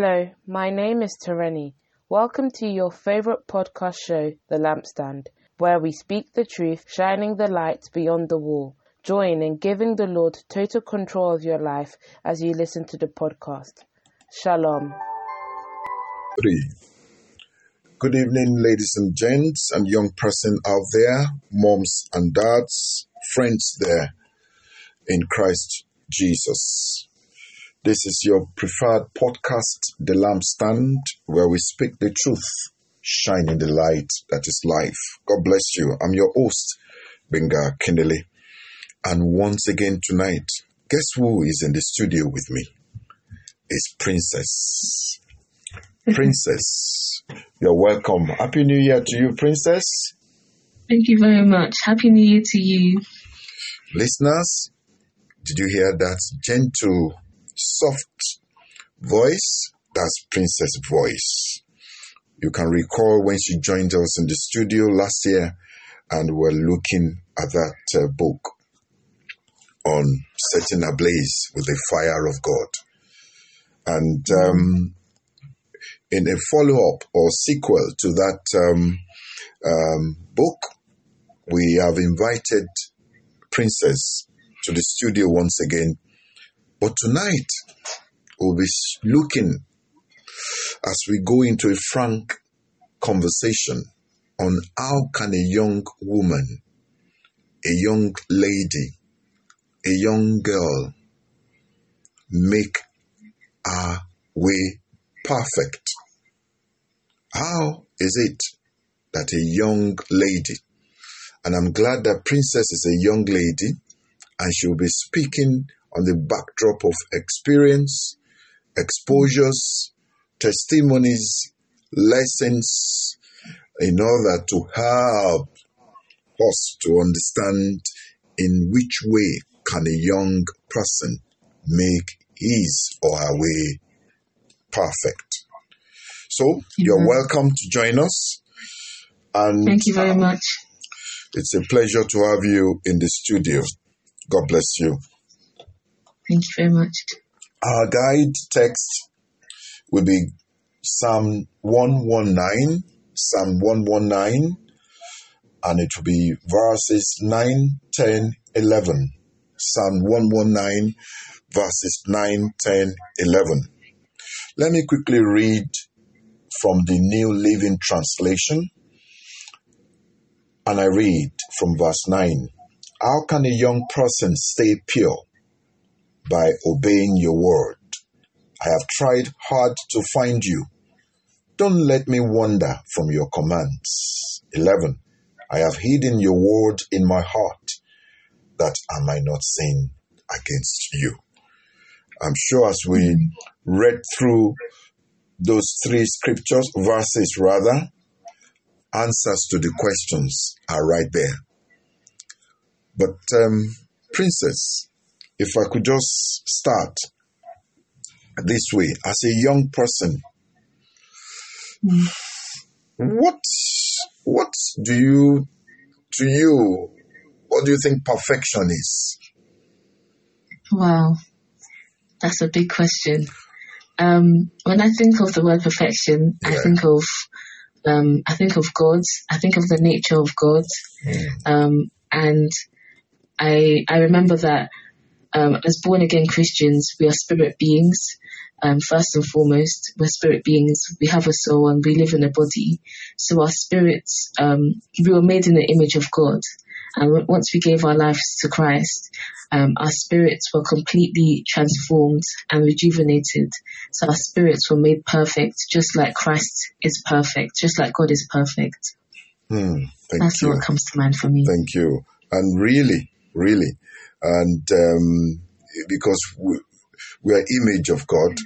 Hello, my name is Tereni. Welcome to your favorite podcast show, The Lampstand, where we speak the truth, shining the light beyond the wall. Join in giving the Lord total control of your life as you listen to the podcast. Shalom. Three. Good evening, ladies and gents, and young person out there, moms and dads, friends there in Christ Jesus. This is your preferred podcast, The Lampstand, where we speak the truth, shining the light that is life. God bless you. I'm your host, Gbenga Kindele. And once again tonight, guess who is in the studio with me? It's Princess. Princess, you're welcome. Happy New Year to you, Princess. Thank you very much. Happy New Year to you. Listeners, did you hear that gentle soft voice, that's Princess Voice. You can recall when she joined us in the studio last year and we're looking at that uh, book on setting ablaze with the fire of God. And um, in a follow up or sequel to that um, um, book, we have invited Princess to the studio once again but tonight, we'll be looking as we go into a frank conversation on how can a young woman, a young lady, a young girl make our way perfect. How is it that a young lady, and I'm glad that Princess is a young lady, and she'll be speaking on the backdrop of experience, exposures, testimonies, lessons, in order to help us to understand in which way can a young person make his or her way perfect. So you're mm-hmm. welcome to join us. And thank you very um, much. It's a pleasure to have you in the studio. God bless you. Thank you very much. Our guide text will be Psalm 119, Psalm 119, and it will be verses 9, 10, 11. Psalm 119, verses 9, 10, 11. Let me quickly read from the New Living Translation. And I read from verse 9 How can a young person stay pure? By obeying your word. I have tried hard to find you. Don't let me wander from your commands. 11. I have hidden your word in my heart that I might not sin against you. I'm sure as we read through those three scriptures, verses rather, answers to the questions are right there. But, um, Princess, if I could just start this way as a young person, what what do you to you what do you think perfection is? Wow, that's a big question. Um, when I think of the word perfection, yeah. I think of um, I think of God. I think of the nature of God, mm. um, and I I remember that um, as born again Christians, we are spirit beings. Um, first and foremost, we're spirit beings. We have a soul and we live in a body. So our spirits, um, we were made in the image of God. And once we gave our lives to Christ, um, our spirits were completely transformed and rejuvenated. So our spirits were made perfect, just like Christ is perfect, just like God is perfect. Hmm, That's you. what comes to mind for me. Thank you. And really, really, and um, because we, we, are image of God,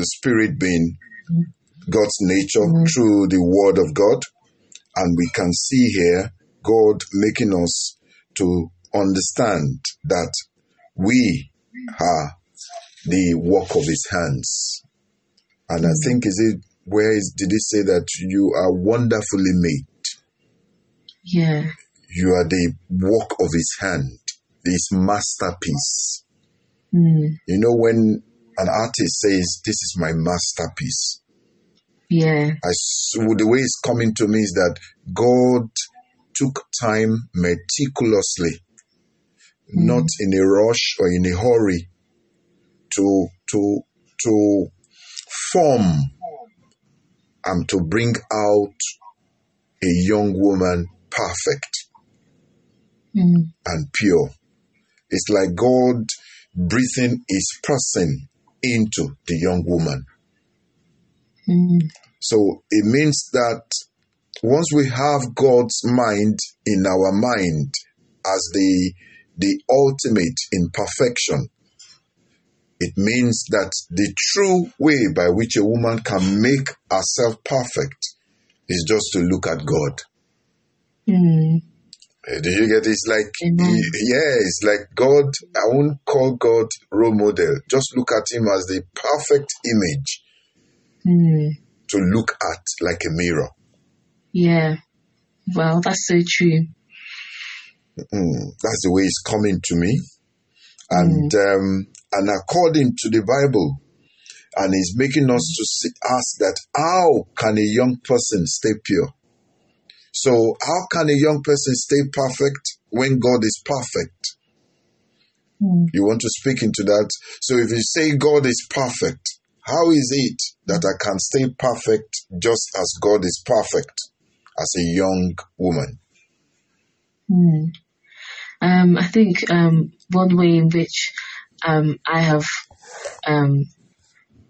spirit being God's nature mm-hmm. through the word of God, and we can see here God making us to understand that we are the work of His hands, and I think is it where is, did He say that you are wonderfully made? Yeah. You are the work of His hand this masterpiece. Mm. You know, when an artist says, This is my masterpiece. Yeah. I, the way it's coming to me is that God took time meticulously, not in a rush or in a hurry, to to to form and to bring out a young woman perfect Mm. and pure. It's like God breathing His person into the young woman. Mm. So it means that once we have God's mind in our mind as the the ultimate in perfection, it means that the true way by which a woman can make herself perfect is just to look at God. Mm. Uh, Do you get it? It's like, yeah, it's like God. I won't call God role model. Just look at Him as the perfect image Mm. to look at like a mirror. Yeah. Well, that's so true. Mm, that's the way it's coming to me. And um, and according to the Bible, and it's making us to see, ask that how can a young person stay pure? So how can a young person stay perfect when God is perfect? Mm. You want to speak into that? So if you say God is perfect, how is it that I can stay perfect just as God is perfect as a young woman? Mm. Um, I think um, one way in which um, I have um,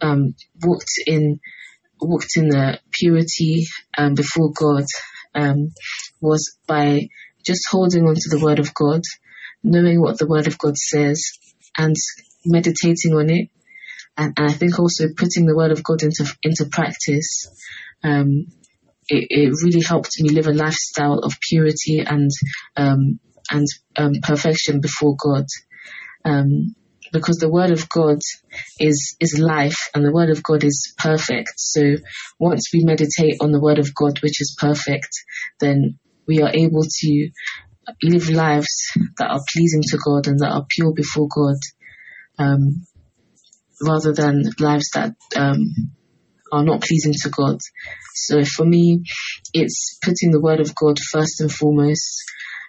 um, walked in walked in the purity um, before God um, was by just holding on to the Word of God, knowing what the Word of God says, and meditating on it. And, and I think also putting the Word of God into into practice. Um, it, it really helped me live a lifestyle of purity and um, and um, perfection before God. Um, because the word of God is is life and the word of God is perfect. So once we meditate on the word of God, which is perfect, then we are able to live lives that are pleasing to God and that are pure before God, um, rather than lives that um, are not pleasing to God. So for me, it's putting the word of God first and foremost.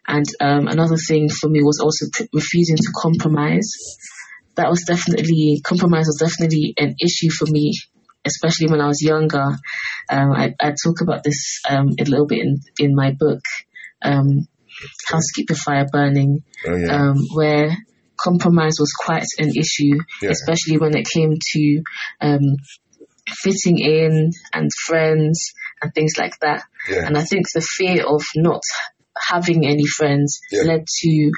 And um, another thing for me was also refusing to compromise. That was definitely compromise was definitely an issue for me, especially when I was younger. Um, I, I talk about this um, a little bit in in my book, um, How to Keep the Fire Burning, Oh yeah, um, where compromise was quite an issue, Yeah. especially when it came to um, fitting in and friends and things like that. yeah, And I think the fear of not having any friends led to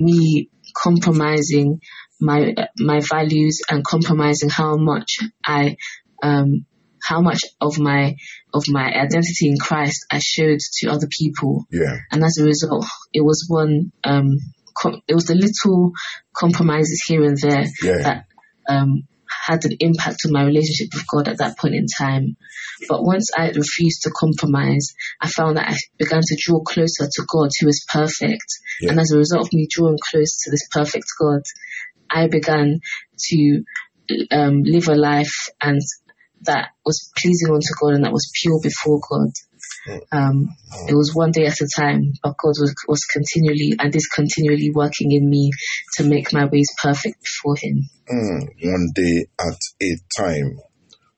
me compromising my my values and compromising how much I um how much of my of my identity in Christ I showed to other people yeah, and as a result it was one um com- it was the little compromises here and there yeah, that um had an impact on my relationship with God at that point in time. But once I refused to compromise, I found that I began to draw closer to God, who is perfect. Yeah. And as a result of me drawing close to this perfect God, I began to um, live a life and that was pleasing unto God and that was pure before God. Um, it was one day at a time, but God was, was continually and is continually working in me to make my ways perfect before Him. Mm, one day at a time.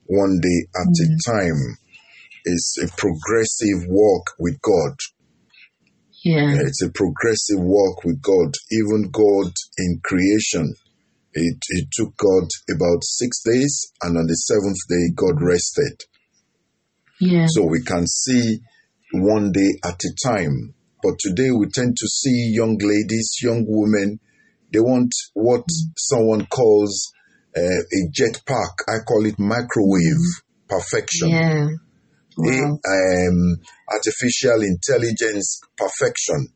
One day at a time. It's a progressive walk with God. Yeah. Yeah, It's a progressive walk with God. Even God in creation, it, it took God about six days, and on the seventh day, God rested. Yeah. So we can see one day at a time. But today we tend to see young ladies, young women, they want what someone calls uh, a jetpack. I call it microwave perfection. Yeah. A- um, artificial intelligence perfection,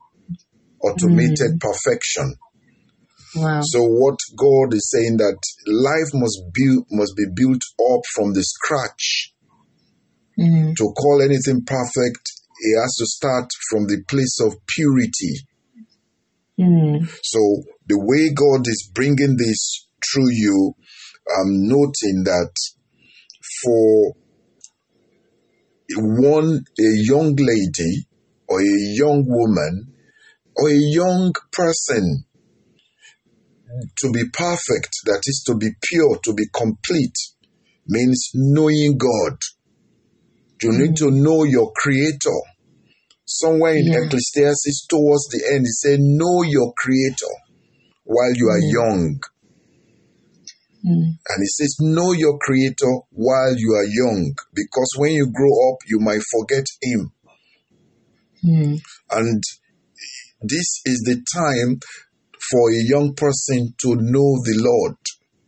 automated perfection. Wow. So what God is saying that life must build must be built up from the scratch. Mm. To call anything perfect, it has to start from the place of purity. Mm. So the way God is bringing this through you I'm noting that for one, a young lady or a young woman or a young person to be perfect, that is to be pure, to be complete, means knowing God. You need to know your creator. Somewhere in Yeah. Ecclesiastes towards the end, it said, Know your creator while you are young. Mm. And it says, Know your creator while you are young, because when you grow up, you might forget him. Mm. And this is the time for a young person to know the Lord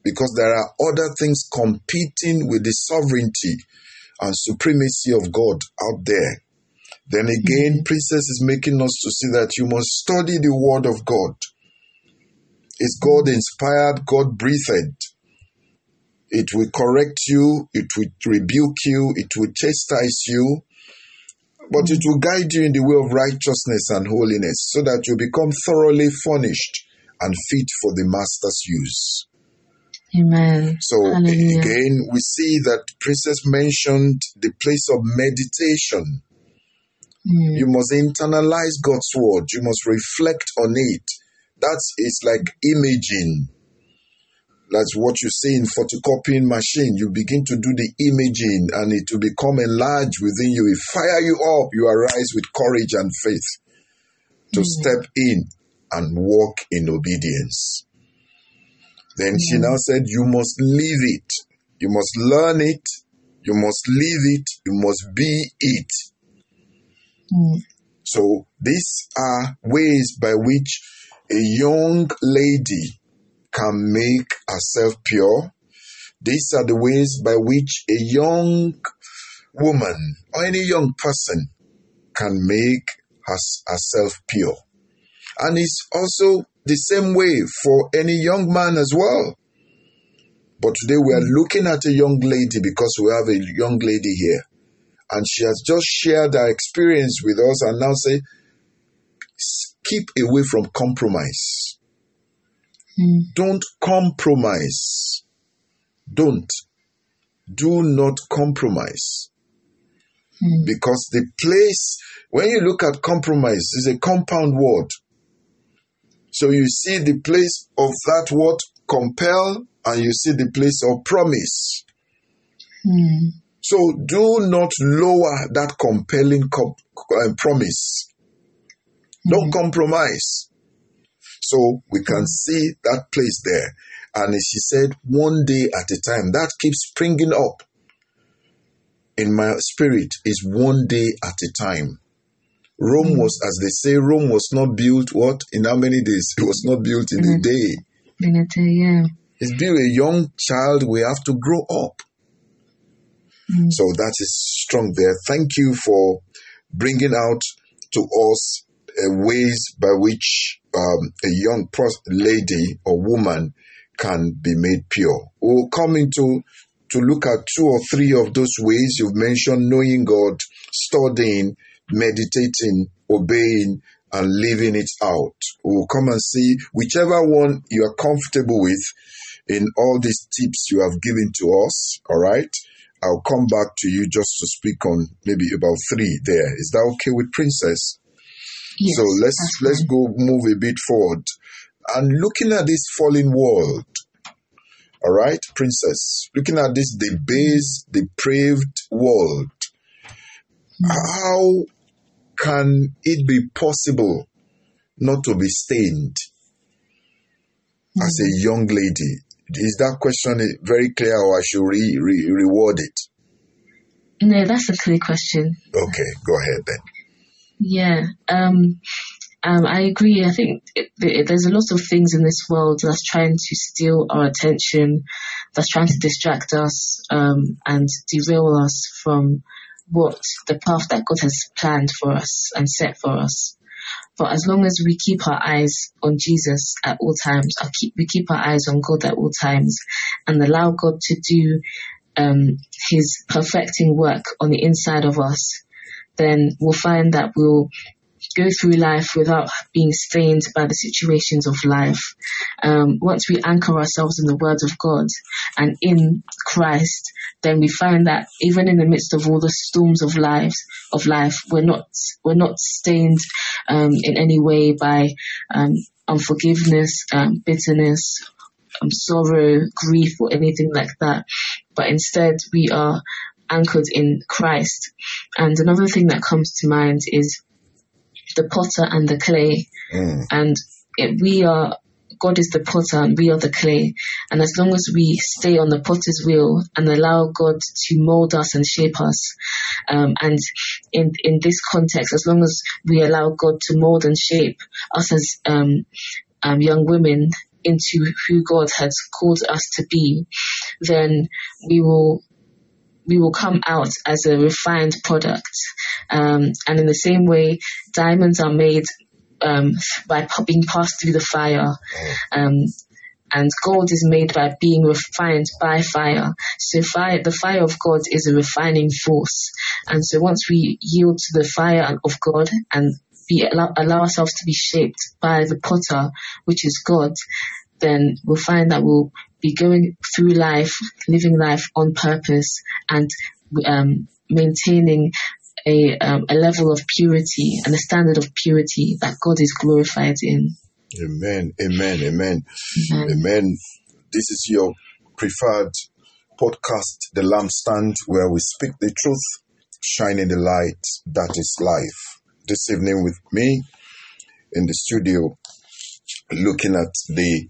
because there are other things competing with the sovereignty and supremacy of God out there. Then again, mm-hmm. Princess is making us to see that you must study the Word of God. It's God mm-hmm. inspired, God breathed. It will correct you, it will rebuke you, it will chastise you, but it mm-hmm. will guide you in the way of righteousness and holiness so that you become thoroughly furnished and fit for the master's use. Amen. So Hallelujah. again, we see that Princess mentioned the place of meditation. Mm. You must internalize God's word. You must reflect on it. That's it's like imaging. That's what you see in photocopying machine. You begin to do the imaging and it will become enlarged within you. It fire you up. You arise with courage and faith to step in and walk in obedience. Then she now said, You must live it. You must learn it. You must live it. You must be it. Mm. So these are ways by which a young lady can make herself pure. These are the ways by which a young woman or any young person can make hers- herself pure. And it's also the same way for any young man as well. But today we are looking at a young lady because we have a young lady here. And she has just shared her experience with us and now say, "S- keep away from compromise. Mm. Don't compromise. Don't. Do not compromise. Mm. Because the place, when you look at compromise, is a compound word. So you see the place of that word compel and you see the place of promise. Mm. So do not lower that compelling com- uh, promise. Don't compromise. So we can see that place there. And she said, one day at a time, that keeps springing up in my spirit is one day at a time. Rome was, as they say, Rome was not built what? In how many days? It was not built in a Mhm. day. Benita, yeah. It's built a young child, we have to grow up. Mm. So that is strong there. Thank you for bringing out to us uh, ways by which um, a young lady or woman can be made pure. We'll come into to look at two or three of those ways you've mentioned: knowing God, studying, meditating, obeying, and living it out. We'll come and see whichever one you are comfortable with in all these tips you have given to us. All right. I'll come back to you just to speak on maybe about three there. Is that okay with Princess? Yes, so let's let's go move a bit forward. And looking at this fallen world, all right, Princess, looking at this debased, depraved world, how can it be possible not to be stained as a young lady? Is that question very clear, or I should re, re, reward it? No, that's a clear question. Okay, go ahead then. Yeah. Um, um, I agree. I think it, it, there's a lot of things in this world that's trying to steal our attention, that's trying to distract us um, and derail us from what the path that God has planned for us and set for us. But as long as we keep our eyes on Jesus at all times, keep, we keep our eyes on God at all times and allow God to do um, His perfecting work on the inside of us, then we'll find that we'll go through life without being stained by the situations of life. Um, once we anchor ourselves in the words of God and in Christ, then we find that even in the midst of all the storms of life, of life, we're not we're not stained um, in any way by um, unforgiveness, um, bitterness, um, sorrow, grief, or anything like that. But instead, we are anchored in Christ. And another thing that comes to mind is the potter and the clay. Mm. And it, we are, God is the potter and we are the clay. And as long as we stay on the potter's wheel and allow God to mold us and shape us, um, and in, in this context, as long as we allow God to mold and shape us as um, um, young women into who God has called us to be, then we will we will come out as a refined product. Um, and in the same way, diamonds are made um, by being passed through the fire. Um, and gold is made by being refined by fire. So fire, the fire of God is a refining force. And so once we yield to the fire of God and be, allow, allow ourselves to be shaped by the potter, which is God, then we'll find that we'll be going through life, living life on purpose, and um, maintaining a, um, a level of purity and a standard of purity that God is glorified in. Amen. Amen. Amen. Amen. Amen. This is your preferred podcast, The Lampstand, where we speak the truth, shining the light that is life. This evening with me in the studio, looking at the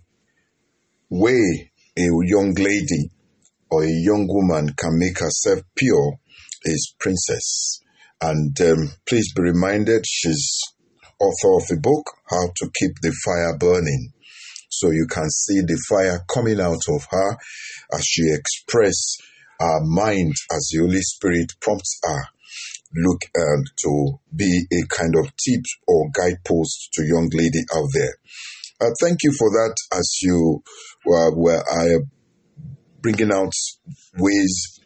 way a young lady or a young woman can make herself pure is Princess. And um, please be reminded she's author of a book, How to Keep the Fire Burning. So you can see the fire coming out of her as she expresses her mind as the Holy Spirit prompts her look um, to be a kind of tip or guidepost to young lady out there. Uh, thank you for that as you uh, were I bringing out ways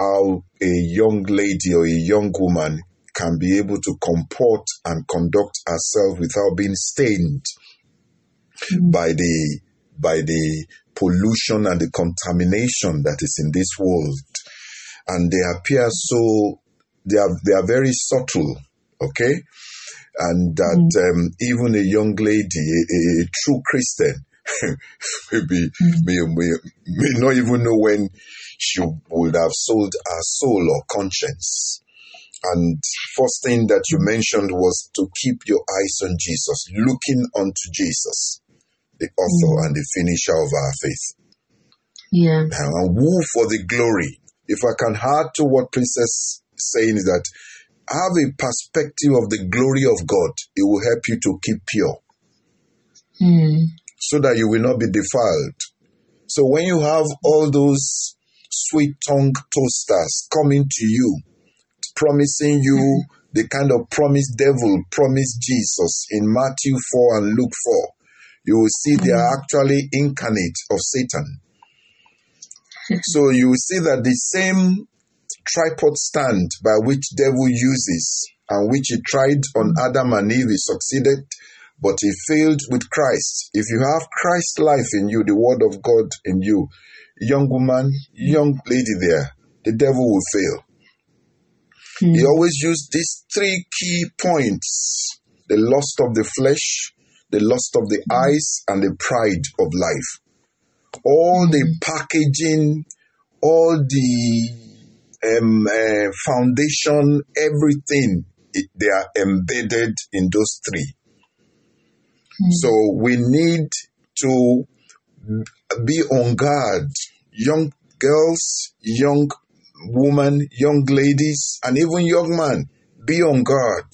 how a young lady or a young woman can be able to comport and conduct herself without being stained by the by the pollution and the contamination that is in this world. And they appear so they are they are very subtle okay? And that um, even a young lady a, a, a true christian maybe may, may, may not even know when she would have sold her soul or conscience and first thing that you mentioned was to keep your eyes on jesus looking unto jesus the author and the finisher of our faith Yeah. and woo for the glory. If I can add to what Princess is saying is that have a perspective of the glory of God. It will help you to keep pure Mm. So that you will not be defiled. So when you have all those sweet tongue toasters coming to you, promising you mm-hmm. the kind of promise devil promised Jesus in Matthew 4 and Luke 4, you will see they are mm-hmm. actually incarnate of Satan. So you will see that the same tripod stand by which devil uses and which he tried on Adam and Eve, he succeeded, but he failed with Christ. If you have Christ's life in you, the word of God in you, young woman, young lady there, the devil will fail. He always used these three key points the lust of the flesh, the lust of the eyes, and the pride of life. All the packaging, all the um, uh, foundation, everything, it, they are embedded in those three. Hmm. So we need to be on guard. Young girls, young women, young ladies, and even young men, be on guard.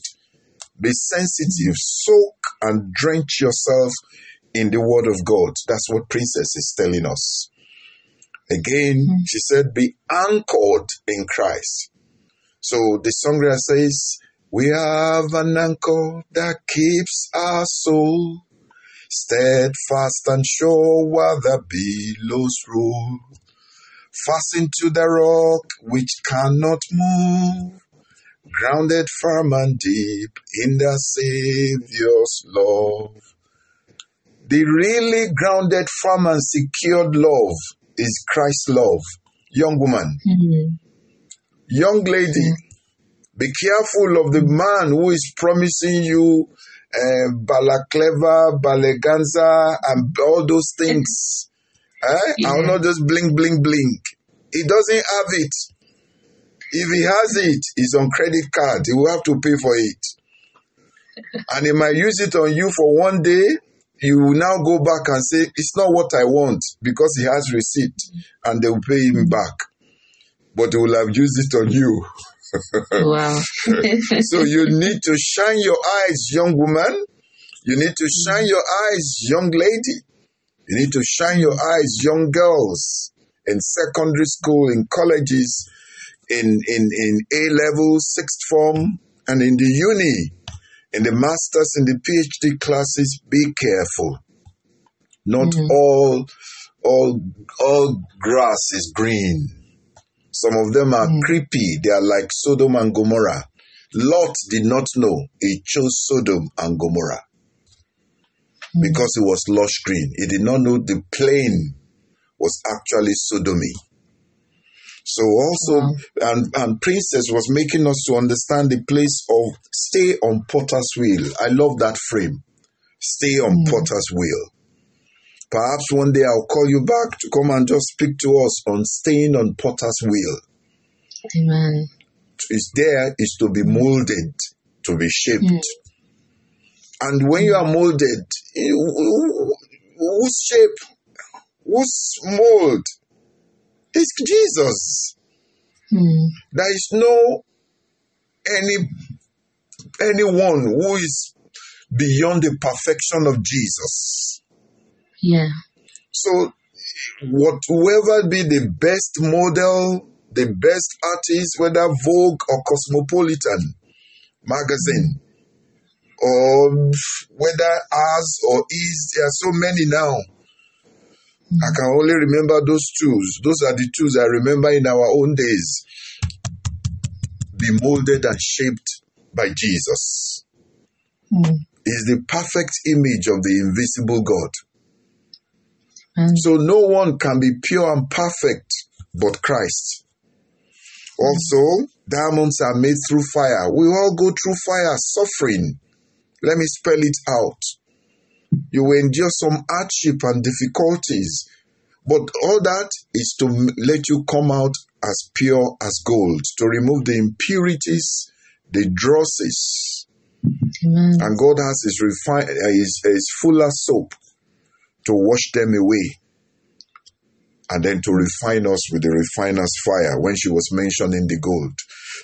Be sensitive. Soak and drench yourself in the word of God. That's what Princess is telling us. Again, hmm. she said, be anchored in Christ. So the songwriter says, we have an anchor that keeps our soul steadfast and sure while the billows roll. Fastened to the rock which cannot move. grounded firm and deep in the Savior's love. The really grounded, firm, and secured love is Christ's love. Young woman, Mm-hmm. young lady, be careful of the man who is promising you uh, balaclava, baleganza, and all those things. Eh? I will Yeah. not just blink, blink, blink. He doesn't have it. If he has it, it's on credit card. He will have to pay for it. And he might use it on you for one day. You will now go back and say, It's not what I want because he has receipt and they will pay him back. But he will have used it on you. Wow. So you need to shine your eyes, young woman. You need to shine your eyes, young lady. You need to shine your eyes, young girls, in secondary school, in colleges, in, in, in A level, sixth form, and in the uni, in the masters, in the PhD classes. Be careful. Not mm-hmm. all, all, all grass is green. Some of them are mm. creepy. They are like Sodom and Gomorrah. Lot did not know he chose Sodom and Gomorrah mm. because it was lush green. He did not know the plain was actually sodomy. So also, Wow. and, and Princess was making us to understand the place of stay on potter's wheel. I love that frame. Stay on mm. potter's wheel. Perhaps one day I'll call you back to come and just speak to us on staying on potter's wheel. Amen. Is there is to be molded, to be shaped. And when you are molded, you- whose shape, whose mold? It's Jesus. Hmm. There is no any anyone who is beyond the perfection of Jesus. Yeah. So, what whoever be the best model, the best artist, whether Vogue or Cosmopolitan magazine, or whether ours or is, there are so many now. I can only remember those tools. Those are the tools I remember in our own days. Be molded and shaped by Jesus. Hmm. Is the perfect image of the invisible God. And So no one can be pure and perfect but Christ. Also, diamonds are made through fire. We all go through fire, suffering. Let me spell it out. You will endure some hardship and difficulties, but all that is to let you come out as pure as gold, to remove the impurities, the drosses, Amen. and God has his, refine, uh, his, his fuller soap to wash them away and then to refine us with the refiner's fire when she was mentioning the gold.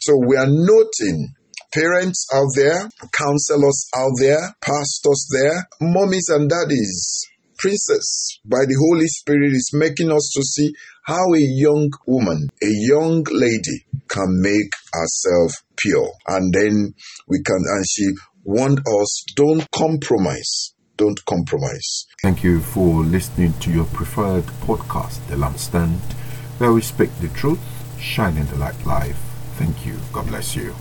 So we are noting parents out there, counselors out there, pastors there, mommies and daddies, princess by the Holy Spirit is making us to see how a young woman, a young lady can make herself pure. And then we can, and she warned us, don't compromise. Don't compromise. Thank you for listening to your preferred podcast, The Lampstand, where we speak the truth, shining the light life. Thank you. God bless you.